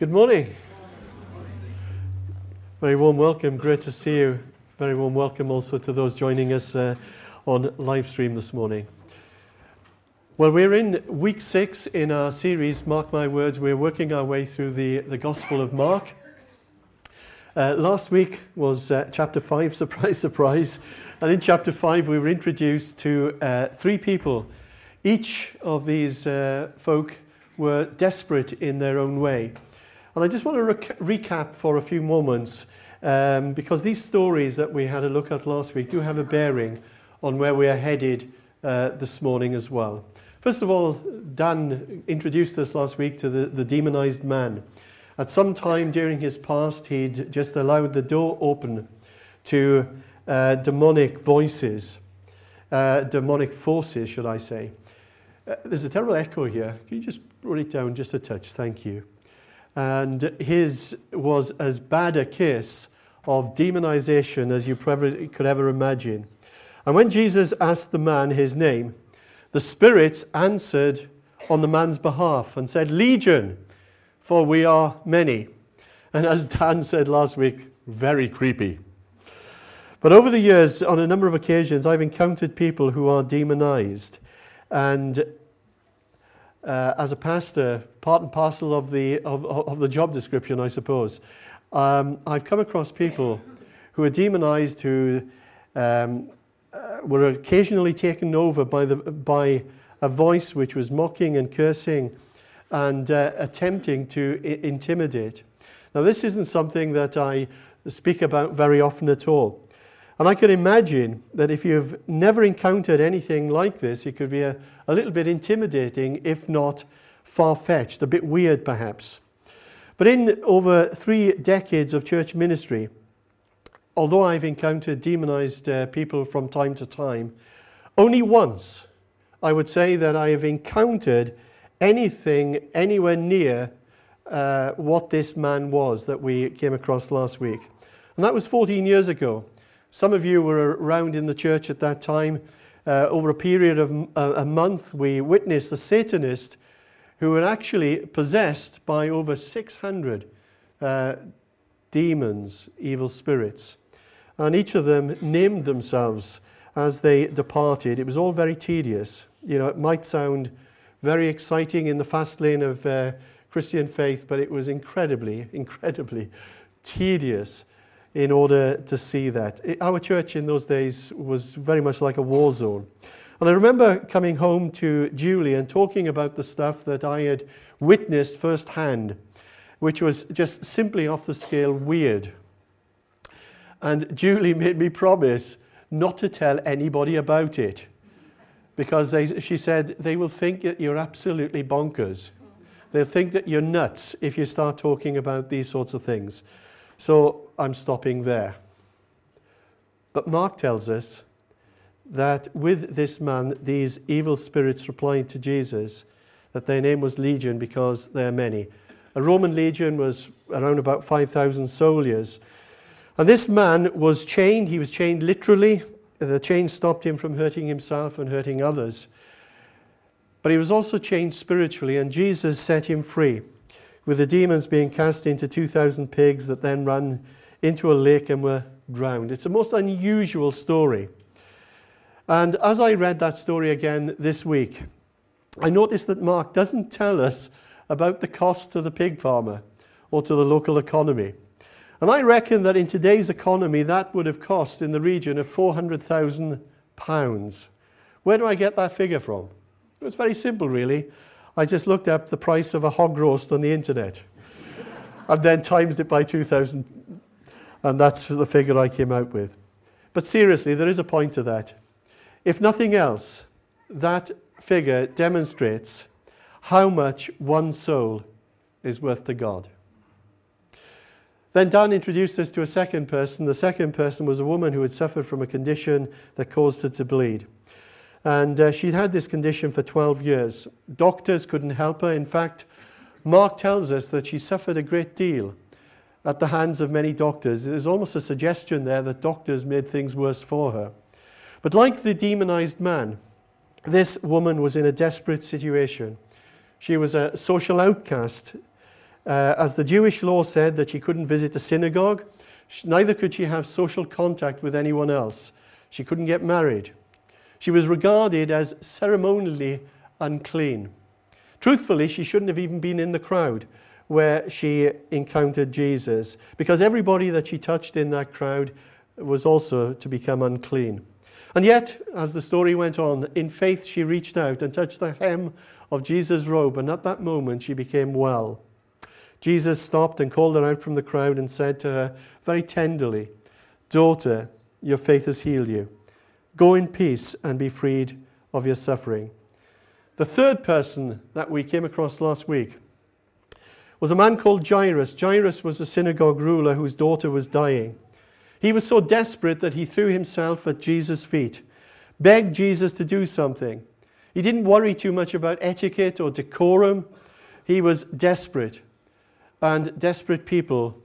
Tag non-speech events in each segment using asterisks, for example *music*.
Good morning. Very warm welcome. Great to see you. Very warm welcome also to those joining us uh, on live stream this morning. Well, we're in week six in our series, Mark My Words. We're working our way through the, the Gospel of Mark. Uh, last week was uh, chapter five, *laughs* surprise, surprise. And in chapter five, we were introduced to uh, three people. Each of these uh, folk were desperate in their own way. And I just want to rec- recap for a few moments um, because these stories that we had a look at last week do have a bearing on where we are headed uh, this morning as well. First of all, Dan introduced us last week to the, the demonized man. At some time during his past, he'd just allowed the door open to uh, demonic voices, uh, demonic forces, should I say. Uh, there's a terrible echo here. Can you just bring it down just a touch? Thank you. And his was as bad a case of demonization as you could ever imagine. And when Jesus asked the man his name, the spirits answered on the man's behalf and said, Legion, for we are many. And as Dan said last week, very creepy. But over the years, on a number of occasions, I've encountered people who are demonized. And uh, as a pastor, part and parcel of the, of, of the job description, I suppose, um, I've come across people who are demonized, who um, uh, were occasionally taken over by, the, by a voice which was mocking and cursing and uh, attempting to I- intimidate. Now, this isn't something that I speak about very often at all. And I can imagine that if you've never encountered anything like this, it could be a, a little bit intimidating, if not far fetched, a bit weird perhaps. But in over three decades of church ministry, although I've encountered demonized uh, people from time to time, only once I would say that I have encountered anything anywhere near uh, what this man was that we came across last week. And that was 14 years ago. Some of you were around in the church at that time. Uh, over a period of a, a month, we witnessed a Satanist who were actually possessed by over 600 uh, demons, evil spirits and each of them named themselves as they departed. It was all very tedious. You know, it might sound very exciting in the fast lane of uh, Christian faith, but it was incredibly, *laughs* incredibly tedious in order to see that. It, our church in those days was very much like a war zone. And I remember coming home to Julie and talking about the stuff that I had witnessed firsthand, which was just simply off the scale weird. And Julie made me promise not to tell anybody about it because they, she said they will think that you're absolutely bonkers. They'll think that you're nuts if you start talking about these sorts of things. So I'm stopping there. But Mark tells us that with this man, these evil spirits replied to Jesus that their name was Legion because they are many. A Roman legion was around about 5,000 soldiers. And this man was chained. He was chained literally. The chain stopped him from hurting himself and hurting others. But he was also chained spiritually, and Jesus set him free, with the demons being cast into 2,000 pigs that then ran into a lake and were drowned. It's a most unusual story. And as I read that story again this week, I noticed that Mark doesn't tell us about the cost to the pig farmer or to the local economy. And I reckon that in today's economy, that would have cost in the region of £400,000. Where do I get that figure from? It's very simple, really. I just looked up the price of a hog roast on the internet and then times it by 2,000. And that's the figure I came out with. But seriously, there is a point to that. If nothing else, that figure demonstrates how much one soul is worth to God. Then Dan introduced us to a second person. The second person was a woman who had suffered from a condition that caused her to bleed. And uh, she'd had this condition for 12 years. Doctors couldn't help her. In fact, Mark tells us that she suffered a great deal at the hands of many doctors. There's almost a suggestion there that doctors made things worse for her. But like the demonized man, this woman was in a desperate situation. She was a social outcast Uh, as the Jewish law said that she couldn't visit the synagogue, neither could she have social contact with anyone else. She couldn't get married. She was regarded as ceremonially unclean. Truthfully, she shouldn't have even been in the crowd where she encountered Jesus because everybody that she touched in that crowd was also to become unclean. And yet, as the story went on, in faith she reached out and touched the hem of Jesus' robe, and at that moment she became well. Jesus stopped and called her out from the crowd and said to her very tenderly, Daughter, your faith has healed you. Go in peace and be freed of your suffering. The third person that we came across last week was a man called Jairus. Jairus was a synagogue ruler whose daughter was dying. He was so desperate that he threw himself at Jesus' feet, begged Jesus to do something. He didn't worry too much about etiquette or decorum. He was desperate. And desperate people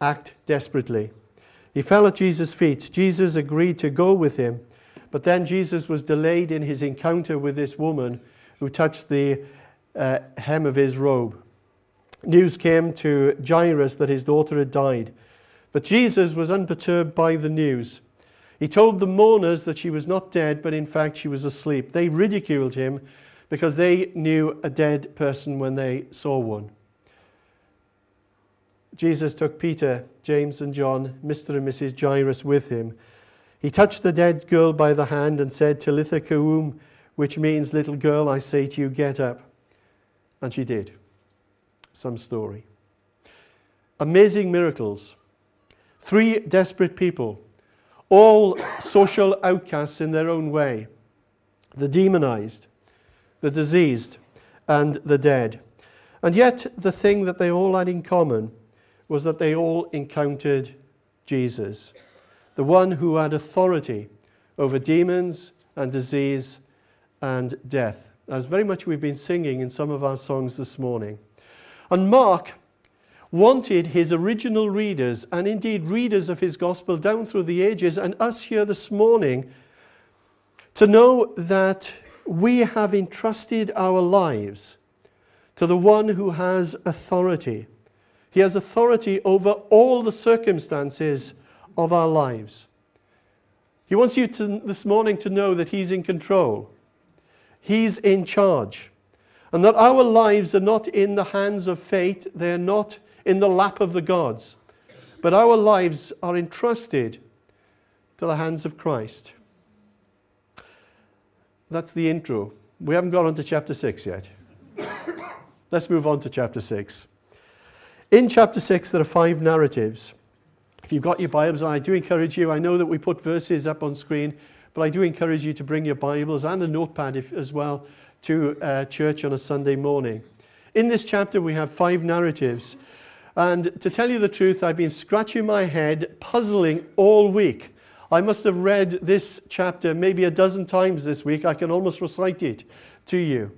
act desperately. He fell at Jesus' feet. Jesus agreed to go with him. But then Jesus was delayed in his encounter with this woman who touched the uh, hem of his robe. News came to Jairus that his daughter had died. But Jesus was unperturbed by the news. He told the mourners that she was not dead, but in fact she was asleep. They ridiculed him because they knew a dead person when they saw one. Jesus took Peter, James, and John, Mr. and Mrs. Jairus, with him. He touched the dead girl by the hand and said, Talitha koum, which means, Little girl, I say to you, get up. And she did. Some story. Amazing miracles. Three desperate people, all social outcasts in their own way the demonized, the diseased, and the dead. And yet, the thing that they all had in common was that they all encountered Jesus, the one who had authority over demons and disease and death, as very much we've been singing in some of our songs this morning. And Mark wanted his original readers, and indeed readers of his gospel down through the ages, and us here this morning, to know that we have entrusted our lives to the one who has authority. He has authority over all the circumstances of our lives. He wants you to, this morning to know that He's in control, He's in charge, and that our lives are not in the hands of fate, they're not in the lap of the gods, but our lives are entrusted to the hands of Christ. That's the intro. We haven't got on to chapter 6 yet. *coughs* Let's move on to chapter 6. In chapter 6, there are five narratives. If you've got your Bibles, I do encourage you, I know that we put verses up on screen, but I do encourage you to bring your Bibles and a notepad if, as well to uh, church on a Sunday morning. In this chapter, we have five narratives and to tell you the truth, I've been scratching my head, puzzling all week. I must have read this chapter maybe a dozen times this week. I can almost recite it to you.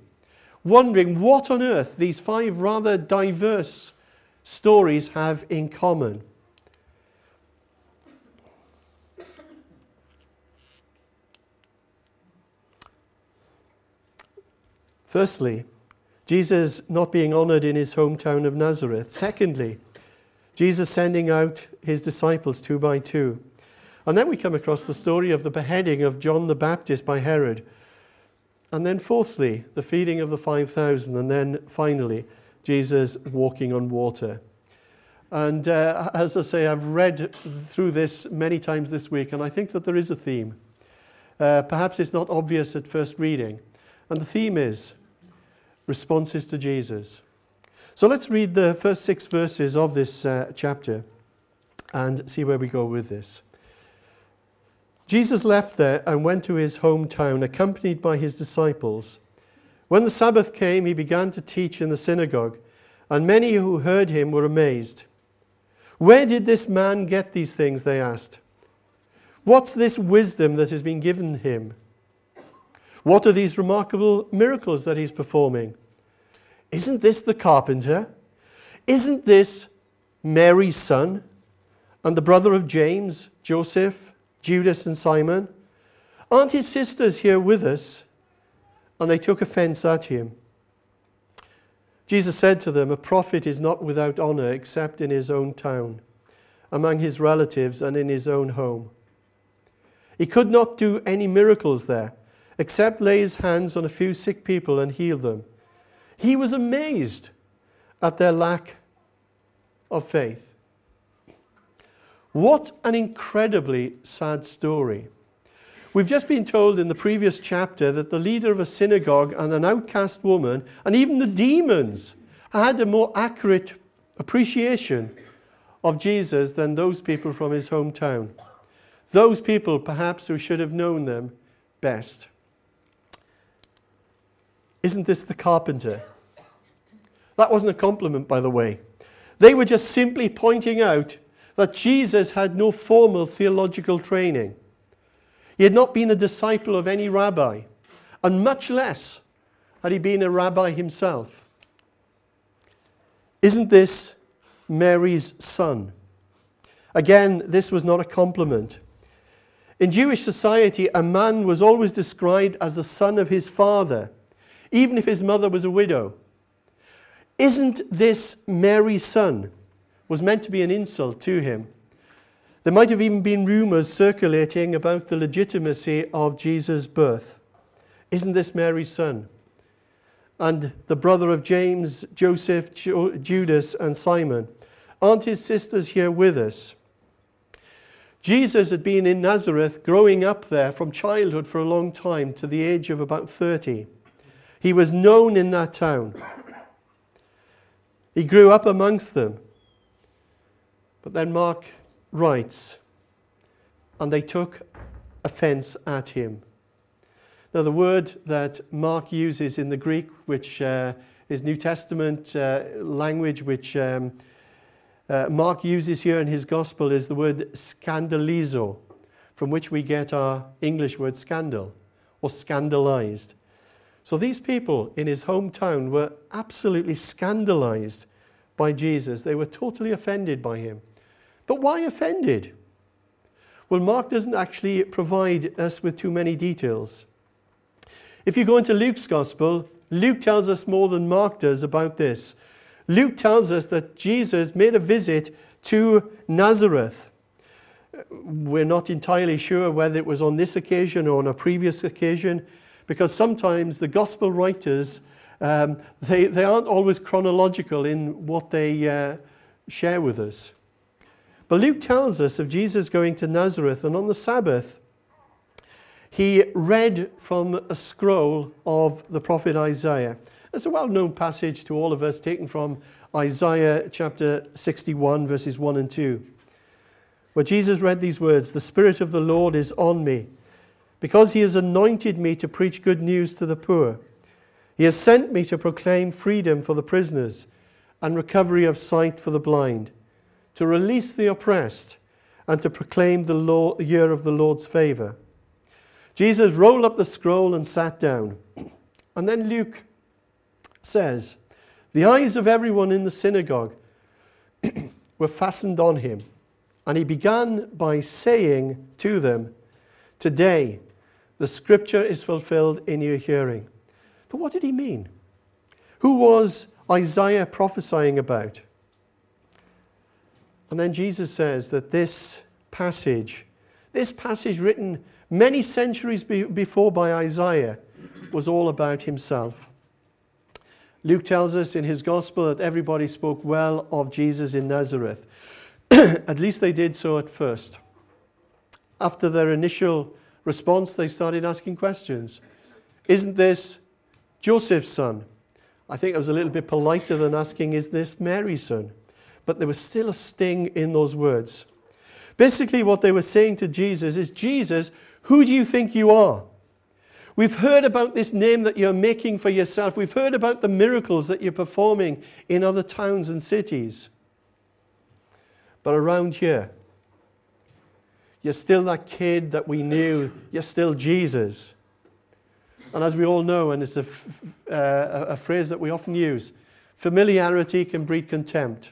Wondering what on earth these five rather diverse stories have in common. Firstly, Jesus not being honored in his hometown of Nazareth. Secondly, Jesus sending out his disciples two by two. And then we come across the story of the beheading of John the Baptist by Herod. And then, fourthly, the feeding of the 5,000. And then, finally, Jesus walking on water. And uh, as I say, I've read through this many times this week, and I think that there is a theme. Uh, perhaps it's not obvious at first reading. And the theme is responses to Jesus. So let's read the first six verses of this uh, chapter and see where we go with this. Jesus left there and went to his hometown, accompanied by his disciples. When the Sabbath came, he began to teach in the synagogue, and many who heard him were amazed. Where did this man get these things? They asked. What's this wisdom that has been given him? What are these remarkable miracles that he's performing? Isn't this the carpenter? Isn't this Mary's son and the brother of James, Joseph, Judas, and Simon? Aren't his sisters here with us? And they took offense at him. Jesus said to them, A prophet is not without honor except in his own town, among his relatives, and in his own home. He could not do any miracles there, except lay his hands on a few sick people and heal them. He was amazed at their lack of faith. What an incredibly sad story. We've just been told in the previous chapter that the leader of a synagogue and an outcast woman, and even the demons, had a more accurate appreciation of Jesus than those people from his hometown. Those people, perhaps, who should have known them best. Isn't this the carpenter? That wasn't a compliment, by the way. They were just simply pointing out that Jesus had no formal theological training. He had not been a disciple of any rabbi, and much less had he been a rabbi himself. Isn't this Mary's son? Again, this was not a compliment. In Jewish society, a man was always described as the son of his father, even if his mother was a widow. Isn't this Mary's son? was meant to be an insult to him. There might have even been rumors circulating about the legitimacy of Jesus' birth. Isn't this Mary's son? And the brother of James, Joseph, Judas, and Simon. Aren't his sisters here with us? Jesus had been in Nazareth, growing up there from childhood for a long time to the age of about 30. He was known in that town. He grew up amongst them. But then Mark writes, and they took offense at him. Now, the word that Mark uses in the Greek, which uh, is New Testament uh, language, which um, uh, Mark uses here in his gospel, is the word scandalizo, from which we get our English word scandal or scandalized. So these people in his hometown were absolutely scandalized by Jesus. They were totally offended by him. But why offended? Well, Mark doesn't actually provide us with too many details. If you go into Luke's gospel, Luke tells us more than Mark does about this. Luke tells us that Jesus made a visit to Nazareth. We're not entirely sure whether it was on this occasion or on a previous occasion, because sometimes the gospel writers um, they, they aren't always chronological in what they uh, share with us. But Luke tells us of Jesus going to Nazareth, and on the Sabbath, he read from a scroll of the prophet Isaiah. It's a well known passage to all of us, taken from Isaiah chapter 61, verses 1 and 2, where Jesus read these words The Spirit of the Lord is on me, because he has anointed me to preach good news to the poor. He has sent me to proclaim freedom for the prisoners and recovery of sight for the blind to release the oppressed, and to proclaim the law, year of the Lord's favor. Jesus rolled up the scroll and sat down. And then Luke says, The eyes of everyone in the synagogue *clears throat* were fastened on him. And he began by saying to them, Today the scripture is fulfilled in your hearing. But what did he mean? Who was Isaiah prophesying about? And then Jesus says that this passage, this passage written many centuries be- before by Isaiah, was all about himself. Luke tells us in his gospel that everybody spoke well of Jesus in Nazareth. *clears throat* at least they did so at first. After their initial response, they started asking questions. Isn't this Joseph's son? I think it was a little bit politer than asking, Is this Mary's son? But there was still a sting in those words. Basically, what they were saying to Jesus is Jesus, who do you think you are? We've heard about this name that you're making for yourself. We've heard about the miracles that you're performing in other towns and cities. But around here, you're still that kid that we knew. You're still Jesus. And as we all know, and it's a, uh, a phrase that we often use, familiarity can breed contempt.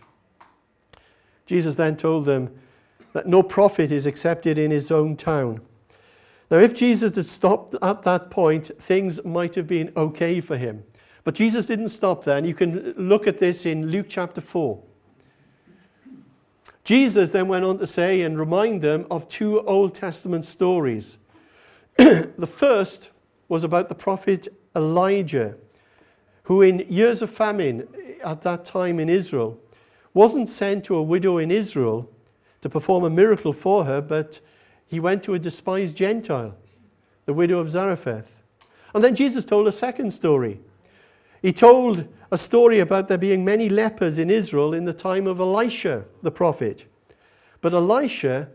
Jesus then told them that no prophet is accepted in his own town. Now, if Jesus had stopped at that point, things might have been okay for him. But Jesus didn't stop there, and you can look at this in Luke chapter 4. Jesus then went on to say and remind them of two Old Testament stories. *clears throat* the first was about the prophet Elijah, who, in years of famine at that time in Israel, wasn't sent to a widow in Israel to perform a miracle for her, but he went to a despised Gentile, the widow of Zarephath. And then Jesus told a second story. He told a story about there being many lepers in Israel in the time of Elisha, the prophet. But Elisha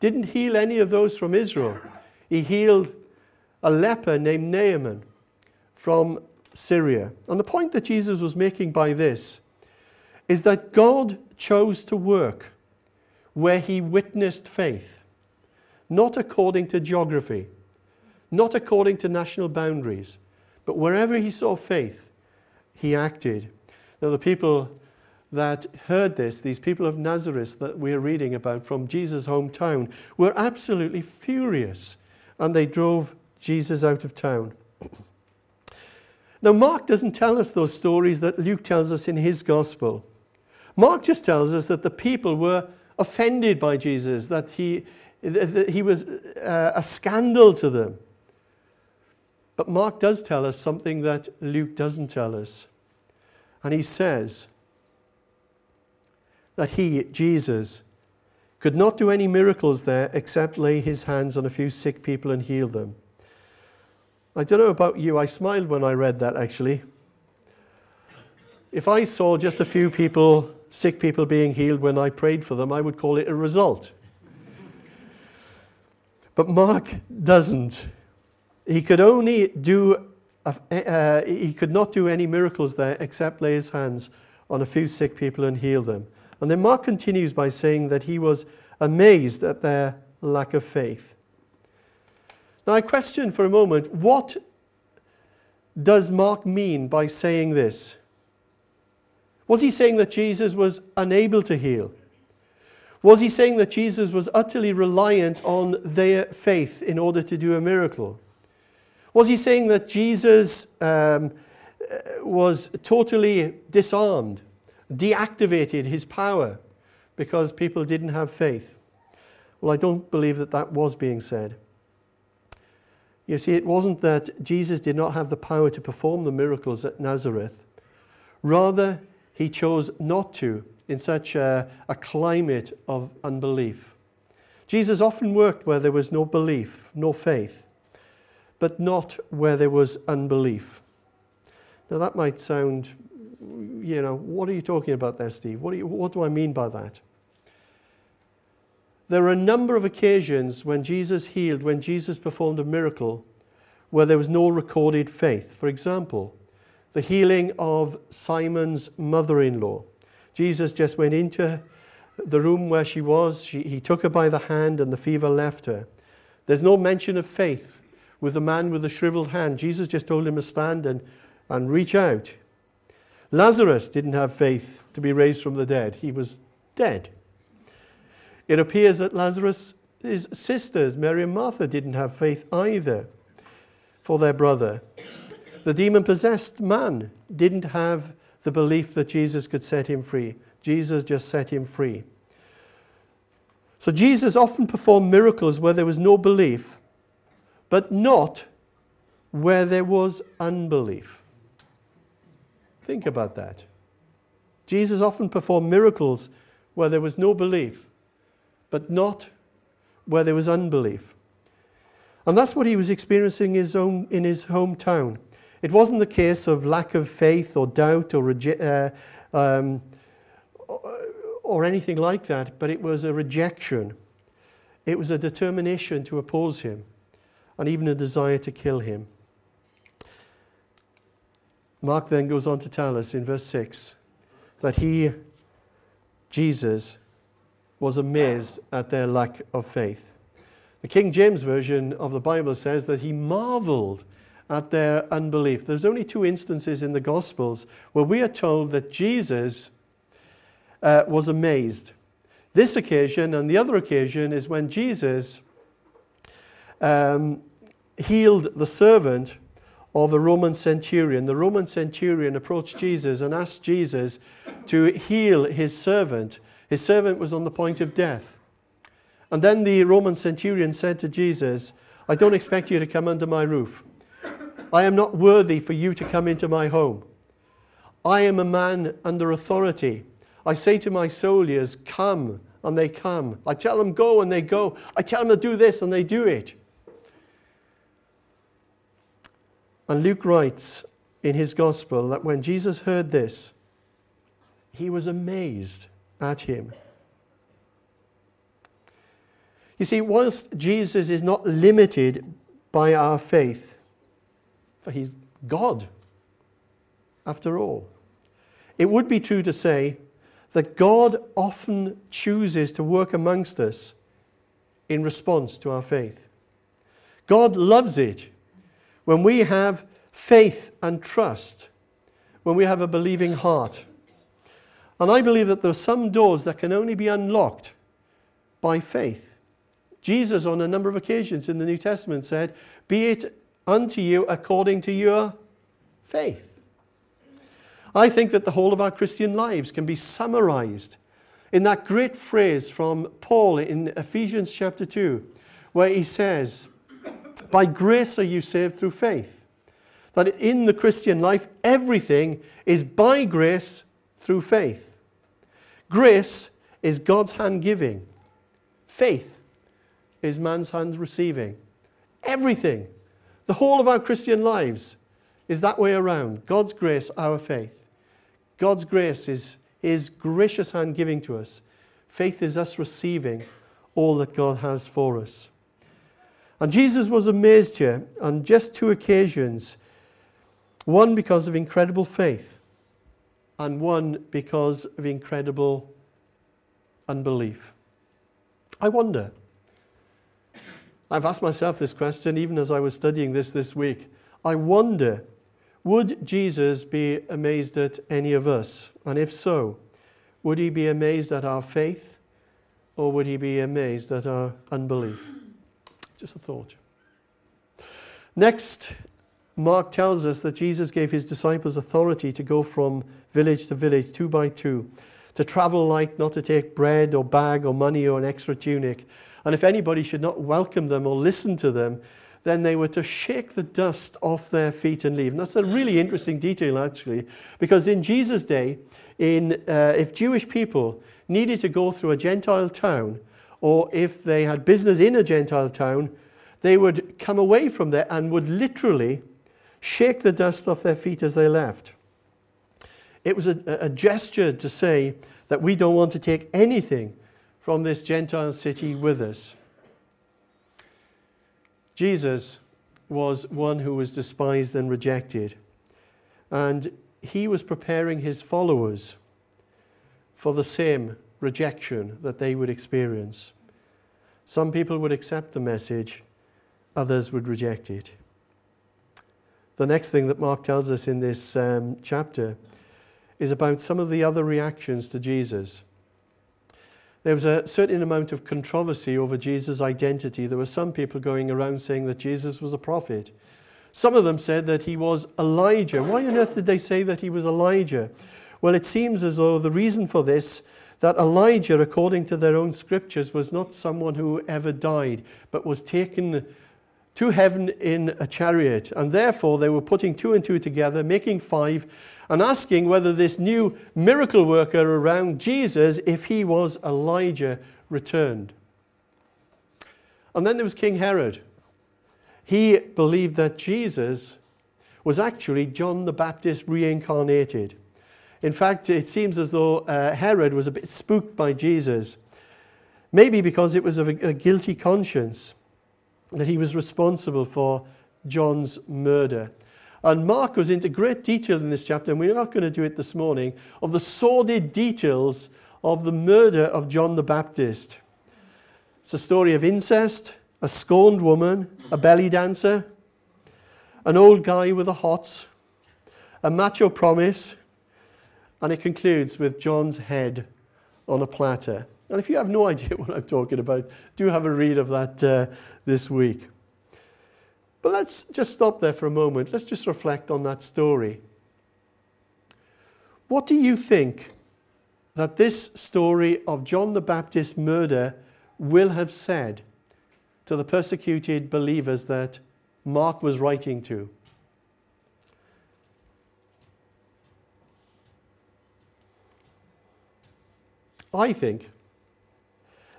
didn't heal any of those from Israel. He healed a leper named Naaman from Syria. And the point that Jesus was making by this is that God chose to work where he witnessed faith, not according to geography, not according to national boundaries, but wherever he saw faith, he acted. Now, the people that heard this, these people of Nazareth that we're reading about from Jesus' hometown, were absolutely furious and they drove Jesus out of town. Now, Mark doesn't tell us those stories that Luke tells us in his gospel. Mark just tells us that the people were offended by Jesus, that he, that he was uh, a scandal to them. But Mark does tell us something that Luke doesn't tell us. And he says that he, Jesus, could not do any miracles there except lay his hands on a few sick people and heal them. I don't know about you, I smiled when I read that actually. If I saw just a few people, sick people being healed when I prayed for them, I would call it a result. But Mark doesn't. He could only do, uh, he could not do any miracles there except lay his hands on a few sick people and heal them. And then Mark continues by saying that he was amazed at their lack of faith. Now, I question for a moment what does Mark mean by saying this? Was he saying that Jesus was unable to heal? Was he saying that Jesus was utterly reliant on their faith in order to do a miracle? Was he saying that Jesus um, was totally disarmed, deactivated his power because people didn't have faith? Well, I don't believe that that was being said. You see, it wasn't that Jesus did not have the power to perform the miracles at Nazareth. Rather, he chose not to in such a, a, climate of unbelief. Jesus often worked where there was no belief, no faith, but not where there was unbelief. Now, that might sound, you know, what are you talking about there, Steve? What do, you, what do I mean by that? There are a number of occasions when Jesus healed, when Jesus performed a miracle, where there was no recorded faith. For example, the healing of Simon's mother in law. Jesus just went into the room where she was, she, he took her by the hand, and the fever left her. There's no mention of faith with the man with the shriveled hand. Jesus just told him to stand and, and reach out. Lazarus didn't have faith to be raised from the dead, he was dead. It appears that Lazarus' sisters, Mary and Martha, didn't have faith either for their brother. The demon possessed man didn't have the belief that Jesus could set him free. Jesus just set him free. So Jesus often performed miracles where there was no belief, but not where there was unbelief. Think about that. Jesus often performed miracles where there was no belief, but not where there was unbelief. And that's what he was experiencing his own, in his hometown. It wasn't the case of lack of faith or doubt or, uh, um, or anything like that, but it was a rejection. It was a determination to oppose him and even a desire to kill him. Mark then goes on to tell us in verse 6 that he, Jesus, was amazed at their lack of faith. The King James Version of the Bible says that he marveled at their unbelief. There's only two instances in the Gospels where we are told that Jesus uh, was amazed. This occasion and the other occasion is when Jesus um, healed the servant of a Roman centurion. The Roman centurion approached Jesus and asked Jesus to heal his servant. His servant was on the point of death. And then the Roman centurion said to Jesus, I don't expect you to come under my roof. I am not worthy for you to come into my home. I am a man under authority. I say to my soldiers, Come, and they come. I tell them, Go, and they go. I tell them to do this, and they do it. And Luke writes in his gospel that when Jesus heard this, he was amazed at him. You see, whilst Jesus is not limited by our faith, for he's God, after all, it would be true to say that God often chooses to work amongst us in response to our faith. God loves it when we have faith and trust, when we have a believing heart. And I believe that there are some doors that can only be unlocked by faith. Jesus, on a number of occasions in the New Testament, said, Be it unto you according to your faith. I think that the whole of our Christian lives can be summarized in that great phrase from Paul in Ephesians chapter 2, where he says, By grace are you saved through faith. That in the Christian life, everything is by grace through faith. Grace is God's hand giving, faith is man's hand receiving. Everything, the whole of our Christian lives, is that way around. God's grace, our faith. God's grace is His gracious hand giving to us. Faith is us receiving all that God has for us. And Jesus was amazed here on just two occasions one because of incredible faith, and one because of incredible unbelief. I wonder. I've asked myself this question even as I was studying this this week. I wonder would Jesus be amazed at any of us? And if so, would he be amazed at our faith or would he be amazed at our unbelief? Just a thought. Next, Mark tells us that Jesus gave his disciples authority to go from village to village, two by two, to travel light, not to take bread or bag or money or an extra tunic. And if anybody should not welcome them or listen to them, then they were to shake the dust off their feet and leave. And that's a really interesting detail, actually, because in Jesus' day, in, uh, if Jewish people needed to go through a Gentile town, or if they had business in a Gentile town, they would come away from there and would literally shake the dust off their feet as they left. It was a, a gesture to say that we don't want to take anything from this Gentile city with us. Jesus was one who was despised and rejected. And he was preparing his followers for the same rejection that they would experience. Some people would accept the message, others would reject it. The next thing that Mark tells us in this um, chapter is about some of the other reactions to Jesus. There was a certain amount of controversy over Jesus' identity. There were some people going around saying that Jesus was a prophet. Some of them said that he was Elijah. Why on earth did they say that he was Elijah? Well, it seems as though the reason for this that Elijah, according to their own scriptures, was not someone who ever died, but was taken to heaven in a chariot. And therefore, they were putting two and two together, making five, and asking whether this new miracle worker around Jesus, if he was Elijah returned. And then there was King Herod. He believed that Jesus was actually John the Baptist reincarnated. In fact, it seems as though uh, Herod was a bit spooked by Jesus, maybe because it was of a, a guilty conscience that he was responsible for John's murder. And Mark goes into great detail in this chapter, and we're not going to do it this morning, of the sordid details of the murder of John the Baptist. It's a story of incest, a scorned woman, a belly dancer, an old guy with a hots, a macho promise, and it concludes with John's head on a platter. And if you have no *laughs* idea what I'm talking about, do have a read of that uh, this week. But let's just stop there for a moment. Let's just reflect on that story. What do you think that this story of John the Baptist's murder will have said to the persecuted believers that Mark was writing to? I think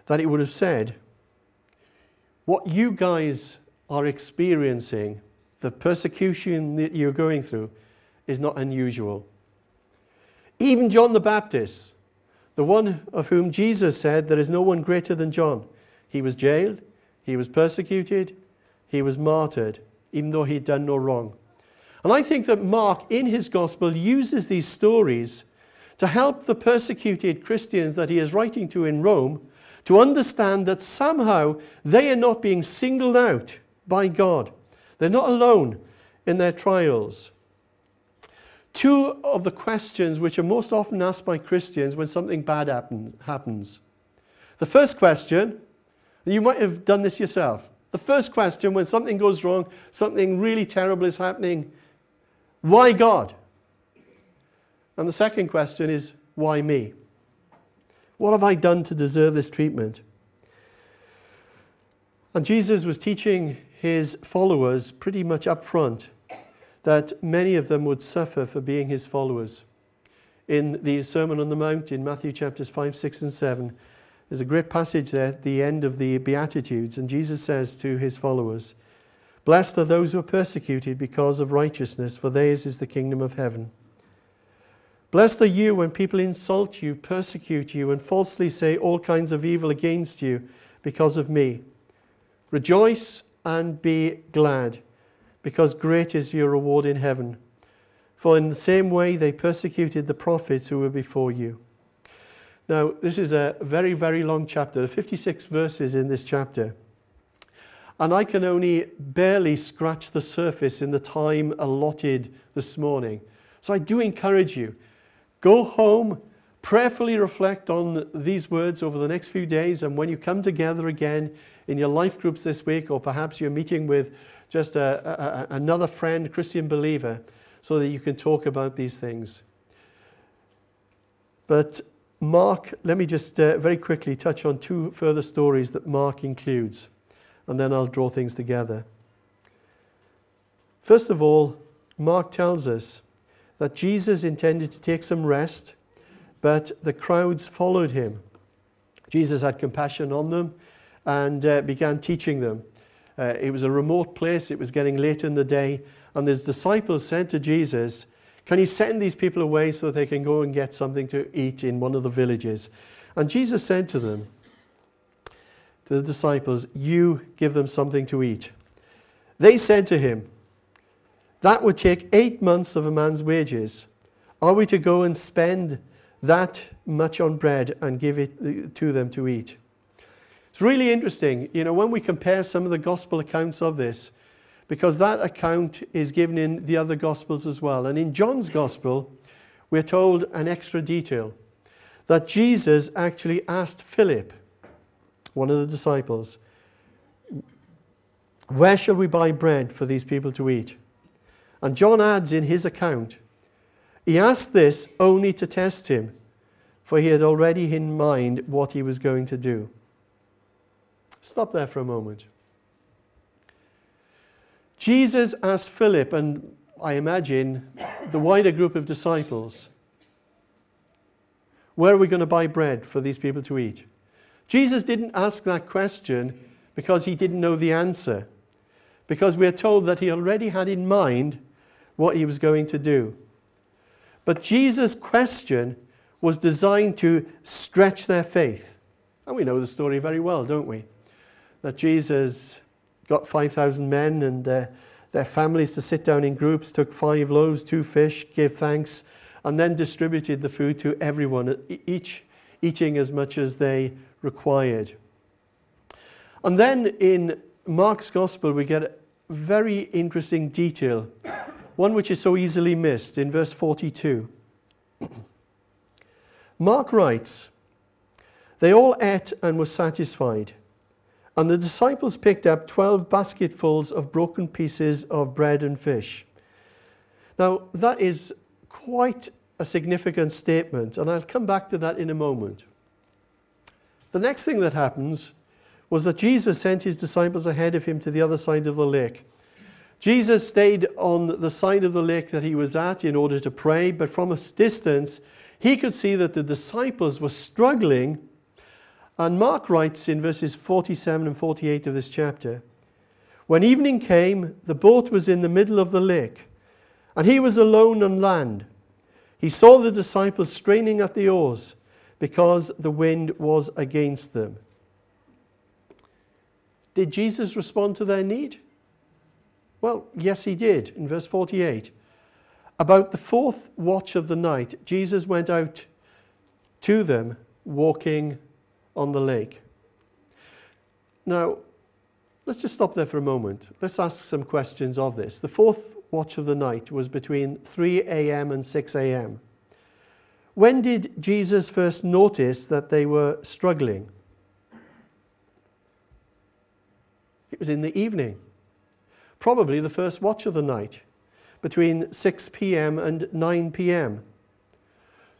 that it would have said, What you guys are experiencing, the persecution that you're going through, is not unusual. Even John the Baptist, the one of whom Jesus said, There is no one greater than John, he was jailed, he was persecuted, he was martyred, even though he'd done no wrong. And I think that Mark, in his gospel, uses these stories to help the persecuted Christians that he is writing to in Rome to understand that somehow they are not being singled out by God. They're not alone in their trials. Two of the questions which are most often asked by Christians when something bad happen, happens. The first question, you might have done this yourself. The first question when something goes wrong, something really terrible is happening, why God? And the second question is, why me? What have I done to deserve this treatment? And Jesus was teaching his followers pretty much up front that many of them would suffer for being his followers. In the Sermon on the Mount in Matthew chapters 5, 6, and 7, there's a great passage there at the end of the Beatitudes, and Jesus says to his followers, Blessed are those who are persecuted because of righteousness, for theirs is the kingdom of heaven. Blessed are you when people insult you, persecute you, and falsely say all kinds of evil against you because of me. Rejoice and be glad, because great is your reward in heaven. For in the same way they persecuted the prophets who were before you. Now, this is a very, very long chapter. There are 56 verses in this chapter. And I can only barely scratch the surface in the time allotted this morning. So I do encourage you Go home, prayerfully reflect on these words over the next few days, and when you come together again in your life groups this week, or perhaps you're meeting with just a, a, another friend, Christian believer, so that you can talk about these things. But Mark, let me just uh, very quickly touch on two further stories that Mark includes, and then I'll draw things together. First of all, Mark tells us that Jesus intended to take some rest, but the crowds followed him. Jesus had compassion on them and uh, began teaching them. Uh, it was a remote place, it was getting late in the day, and his disciples said to Jesus, Can you send these people away so they can go and get something to eat in one of the villages? And Jesus said to them, to the disciples, You give them something to eat. They said to him, that would take eight months of a man's wages. Are we to go and spend that much on bread and give it uh, to them to eat? It's really interesting, you know, when we compare some of the gospel accounts of this, because that account is given in the other gospels as well. And in John's gospel, we're told an extra detail that Jesus actually asked Philip, one of the disciples, Where shall we buy bread for these people to eat? And John adds in his account, he asked this only to test him, for he had already in mind what he was going to do. Stop there for a moment. Jesus asked Philip, and I imagine the wider group of disciples, where are we going to buy bread for these people to eat? Jesus didn't ask that question because he didn't know the answer, because we are told that he already had in mind what he was going to do. But Jesus' question was designed to stretch their faith. And we know the story very well, don't we? That Jesus got 5,000 men and uh, their families to sit down in groups, took five loaves, two fish, gave thanks, and then distributed the food to everyone, each eating as much as they required. And then in Mark's Gospel, we get a very interesting detail one which is so easily missed in verse 42. Mark writes, They all ate and were satisfied, And the disciples picked up 12 basketfuls of broken pieces of bread and fish. Now, that is quite a significant statement, and I'll come back to that in a moment. The next thing that happens was that Jesus sent his disciples ahead of him to the other side of the lake. Jesus stayed on the side of the lake that he was at in order to pray, but from a distance, he could see that the disciples were struggling. And Mark writes in verses 47 and 48 of this chapter When evening came, the boat was in the middle of the lake, and he was alone on land. He saw the disciples straining at the oars because the wind was against them. Did Jesus respond to their need? Well, yes, he did in verse 48. About the fourth watch of the night, Jesus went out to them walking on the lake. Now, let's just stop there for a moment. Let's ask some questions of this. The fourth watch of the night was between 3 a.m. and 6 a.m. When did Jesus first notice that they were struggling? It was in the evening, probably the first watch of the night, between 6 p.m. and 9 p.m.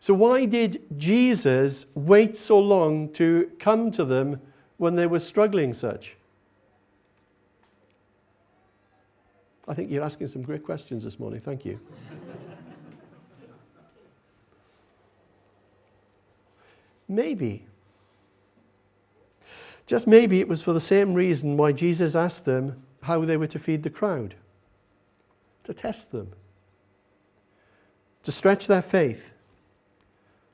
So, why did Jesus wait so long to come to them when they were struggling such? I think you're asking some great questions this morning. Thank you. *laughs* maybe, just maybe it was for the same reason why Jesus asked them how they were to feed the crowd to test them, to stretch their faith.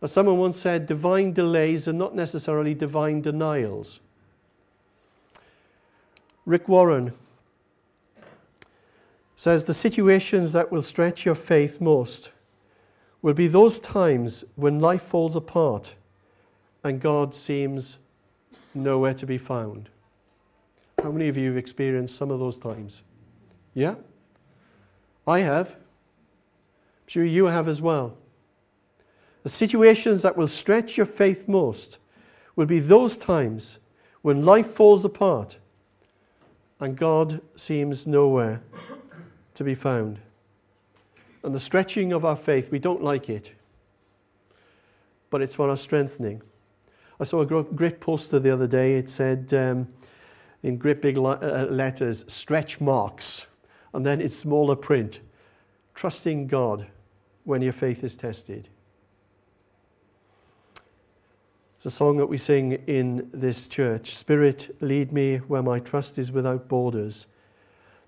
As someone once said, divine delays are not necessarily divine denials. Rick Warren says the situations that will stretch your faith most will be those times when life falls apart and God seems nowhere to be found. How many of you have experienced some of those times? Yeah? I have. I'm sure you have as well. The situations that will stretch your faith most will be those times when life falls apart and God seems nowhere to be found. And the stretching of our faith, we don't like it, but it's for our strengthening. I saw a great poster the other day. It said um, in great big uh, letters, stretch marks, and then in smaller print, trusting God when your faith is tested. It's a song that we sing in this church. Spirit, lead me where my trust is without borders.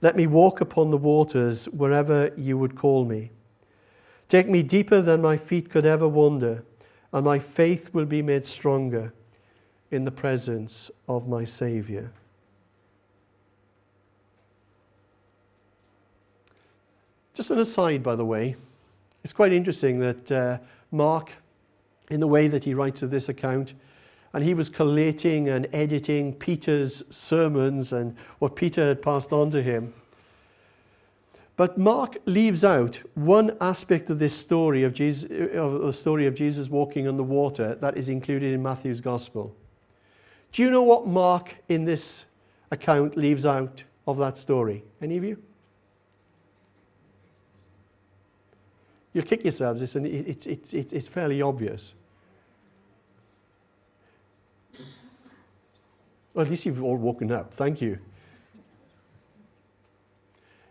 Let me walk upon the waters wherever you would call me. Take me deeper than my feet could ever wander and my faith will be made stronger in the presence of my Saviour. Just an aside, by the way, it's quite interesting that uh, Mark, in the way that he writes of this account, and he was collating and editing Peter's sermons and what Peter had passed on to him. But Mark leaves out one aspect of this story of, Jesus, of the story of Jesus walking on the water that is included in Matthew's gospel. Do you know what Mark in this account leaves out of that story? Any of you? You'll kick yourselves, it's, it's, it's fairly obvious. Well, at least you've all woken up. Thank you.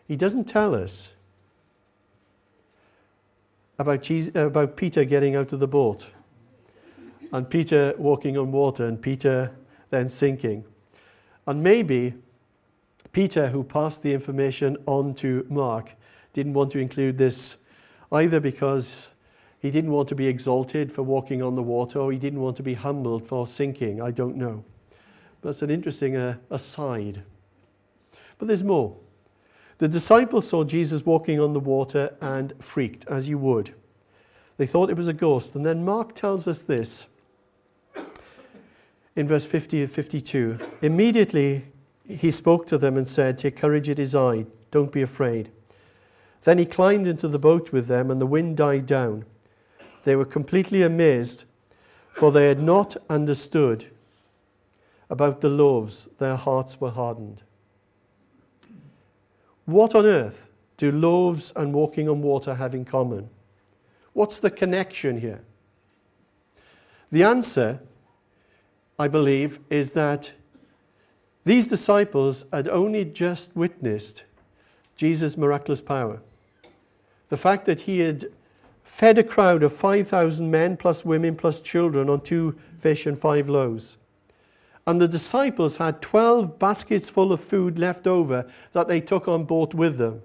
He doesn't tell us about, Jesus, about Peter getting out of the boat and Peter walking on water and Peter then sinking. And maybe Peter, who passed the information on to Mark, didn't want to include this either because he didn't want to be exalted for walking on the water or he didn't want to be humbled for sinking. I don't know. That's an interesting uh, aside. But there's more. The disciples saw Jesus walking on the water and freaked, as you would. They thought it was a ghost. And then Mark tells us this in verse 50 and 52. Immediately he spoke to them and said, Take courage, it is I. Don't be afraid. Then he climbed into the boat with them, and the wind died down. They were completely amazed, for they had not understood about the loaves, their hearts were hardened. What on earth do loaves and walking on water have in common? What's the connection here? The answer, I believe, is that these disciples had only just witnessed Jesus' miraculous power. The fact that he had fed a crowd of 5,000 men plus women plus children on two fish and five loaves. And the disciples had 12 baskets full of food left over that they took on board with them.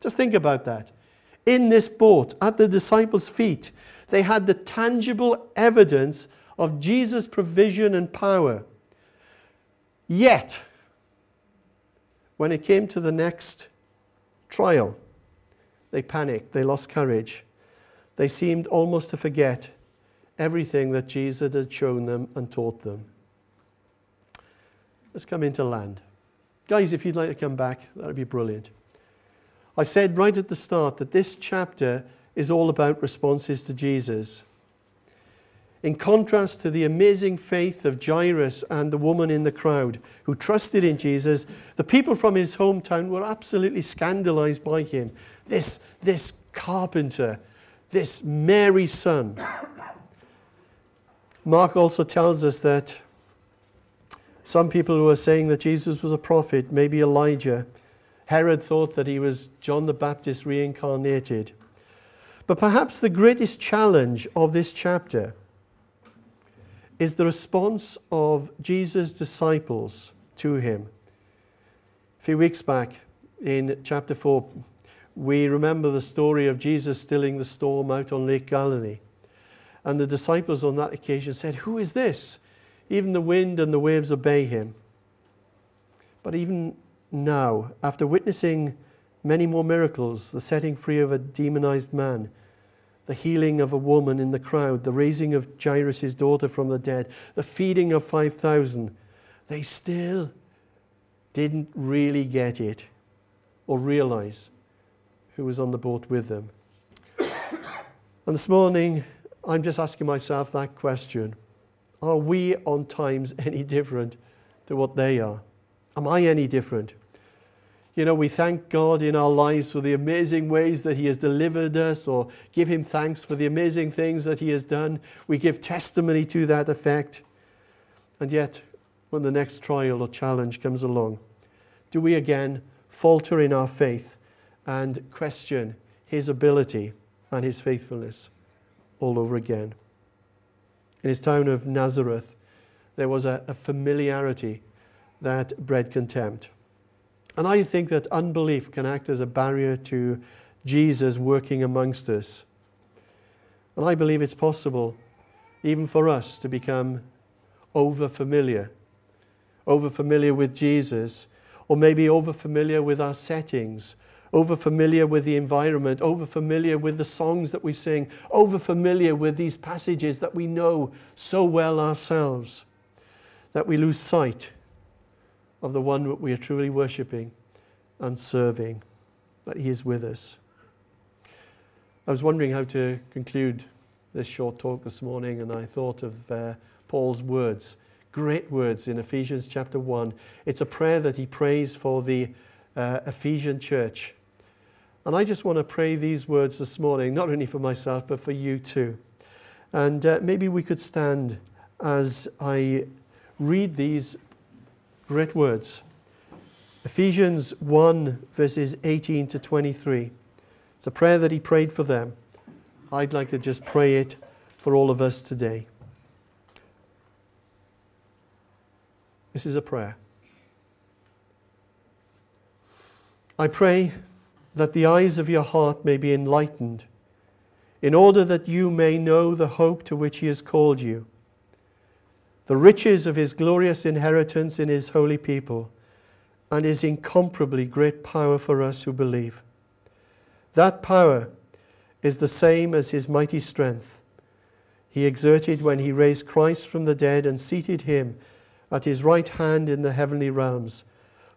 Just think about that. In this boat, at the disciples' feet, they had the tangible evidence of Jesus' provision and power. Yet, when it came to the next trial, they panicked, they lost courage. They seemed almost to forget everything that Jesus had shown them and taught them. Let's come into land. Guys, if you'd like to come back, that would be brilliant. I said right at the start that this chapter is all about responses to Jesus. In contrast to the amazing faith of Jairus and the woman in the crowd who trusted in Jesus, the people from his hometown were absolutely scandalized by him. This, this carpenter, this Mary's son. Mark also tells us that some people were saying that Jesus was a prophet, maybe Elijah. Herod thought that he was John the Baptist reincarnated. But perhaps the greatest challenge of this chapter is the response of Jesus' disciples to him. A few weeks back in chapter 4, we remember the story of Jesus stilling the storm out on Lake Galilee. And the disciples on that occasion said, Who is this? Even the wind and the waves obey him. But even now, after witnessing many more miracles, the setting free of a demonized man, the healing of a woman in the crowd, the raising of Jairus' daughter from the dead, the feeding of 5,000, they still didn't really get it or realize who was on the boat with them. and this morning, I'm just asking myself that question Are we on times *laughs* any different to what they are? Am I any different? You know, we thank God in our lives for the amazing ways that He has delivered us, or give Him thanks for the amazing things that He has done. We give testimony to that effect. And yet, when the next trial or challenge comes along, do we again falter in our faith and question His ability and His faithfulness all over again? In his town of Nazareth, there was a, a familiarity that bred contempt. And I think that unbelief can act as a barrier to Jesus working amongst us. And I believe it's possible, even for us, to become over familiar, over familiar with Jesus, or maybe over familiar with our settings, over familiar with the environment, over familiar with the songs that we sing, over familiar with these passages that we know so well ourselves, that we lose sight of the one that we are truly worshipping and serving, that He is with us. I was wondering how to conclude this short talk this morning, and I thought of uh, Paul's words, great words in Ephesians chapter 1. It's a prayer that he prays for the uh, Ephesian church. And I just want to pray these words this morning, not only for myself, but for you too. And uh, maybe we could stand as I read these great words. Ephesians 1, verses 18 to 23. It's a prayer that he prayed for them. I'd like to just pray it for all of us today. This is a prayer. I pray that the eyes of your heart may be enlightened, in order that you may know the hope to which he has called you the riches of his glorious inheritance in his holy people, and his incomparably great power for us who believe. That power is the same as his mighty strength he exerted when he raised Christ from the dead and seated him at his right hand in the heavenly realms,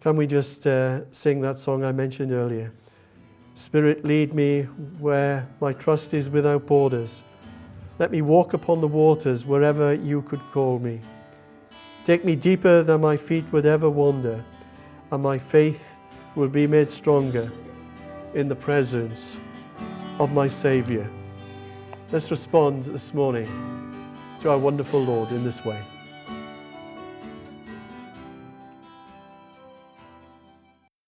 Can we just uh, sing that song I mentioned earlier? Spirit, lead me where my trust is without borders. Let me walk upon the waters wherever you could call me. Take me deeper than my feet would ever wander, and my faith will be made stronger in the presence of my Saviour. Let's respond this morning to our wonderful Lord in this way.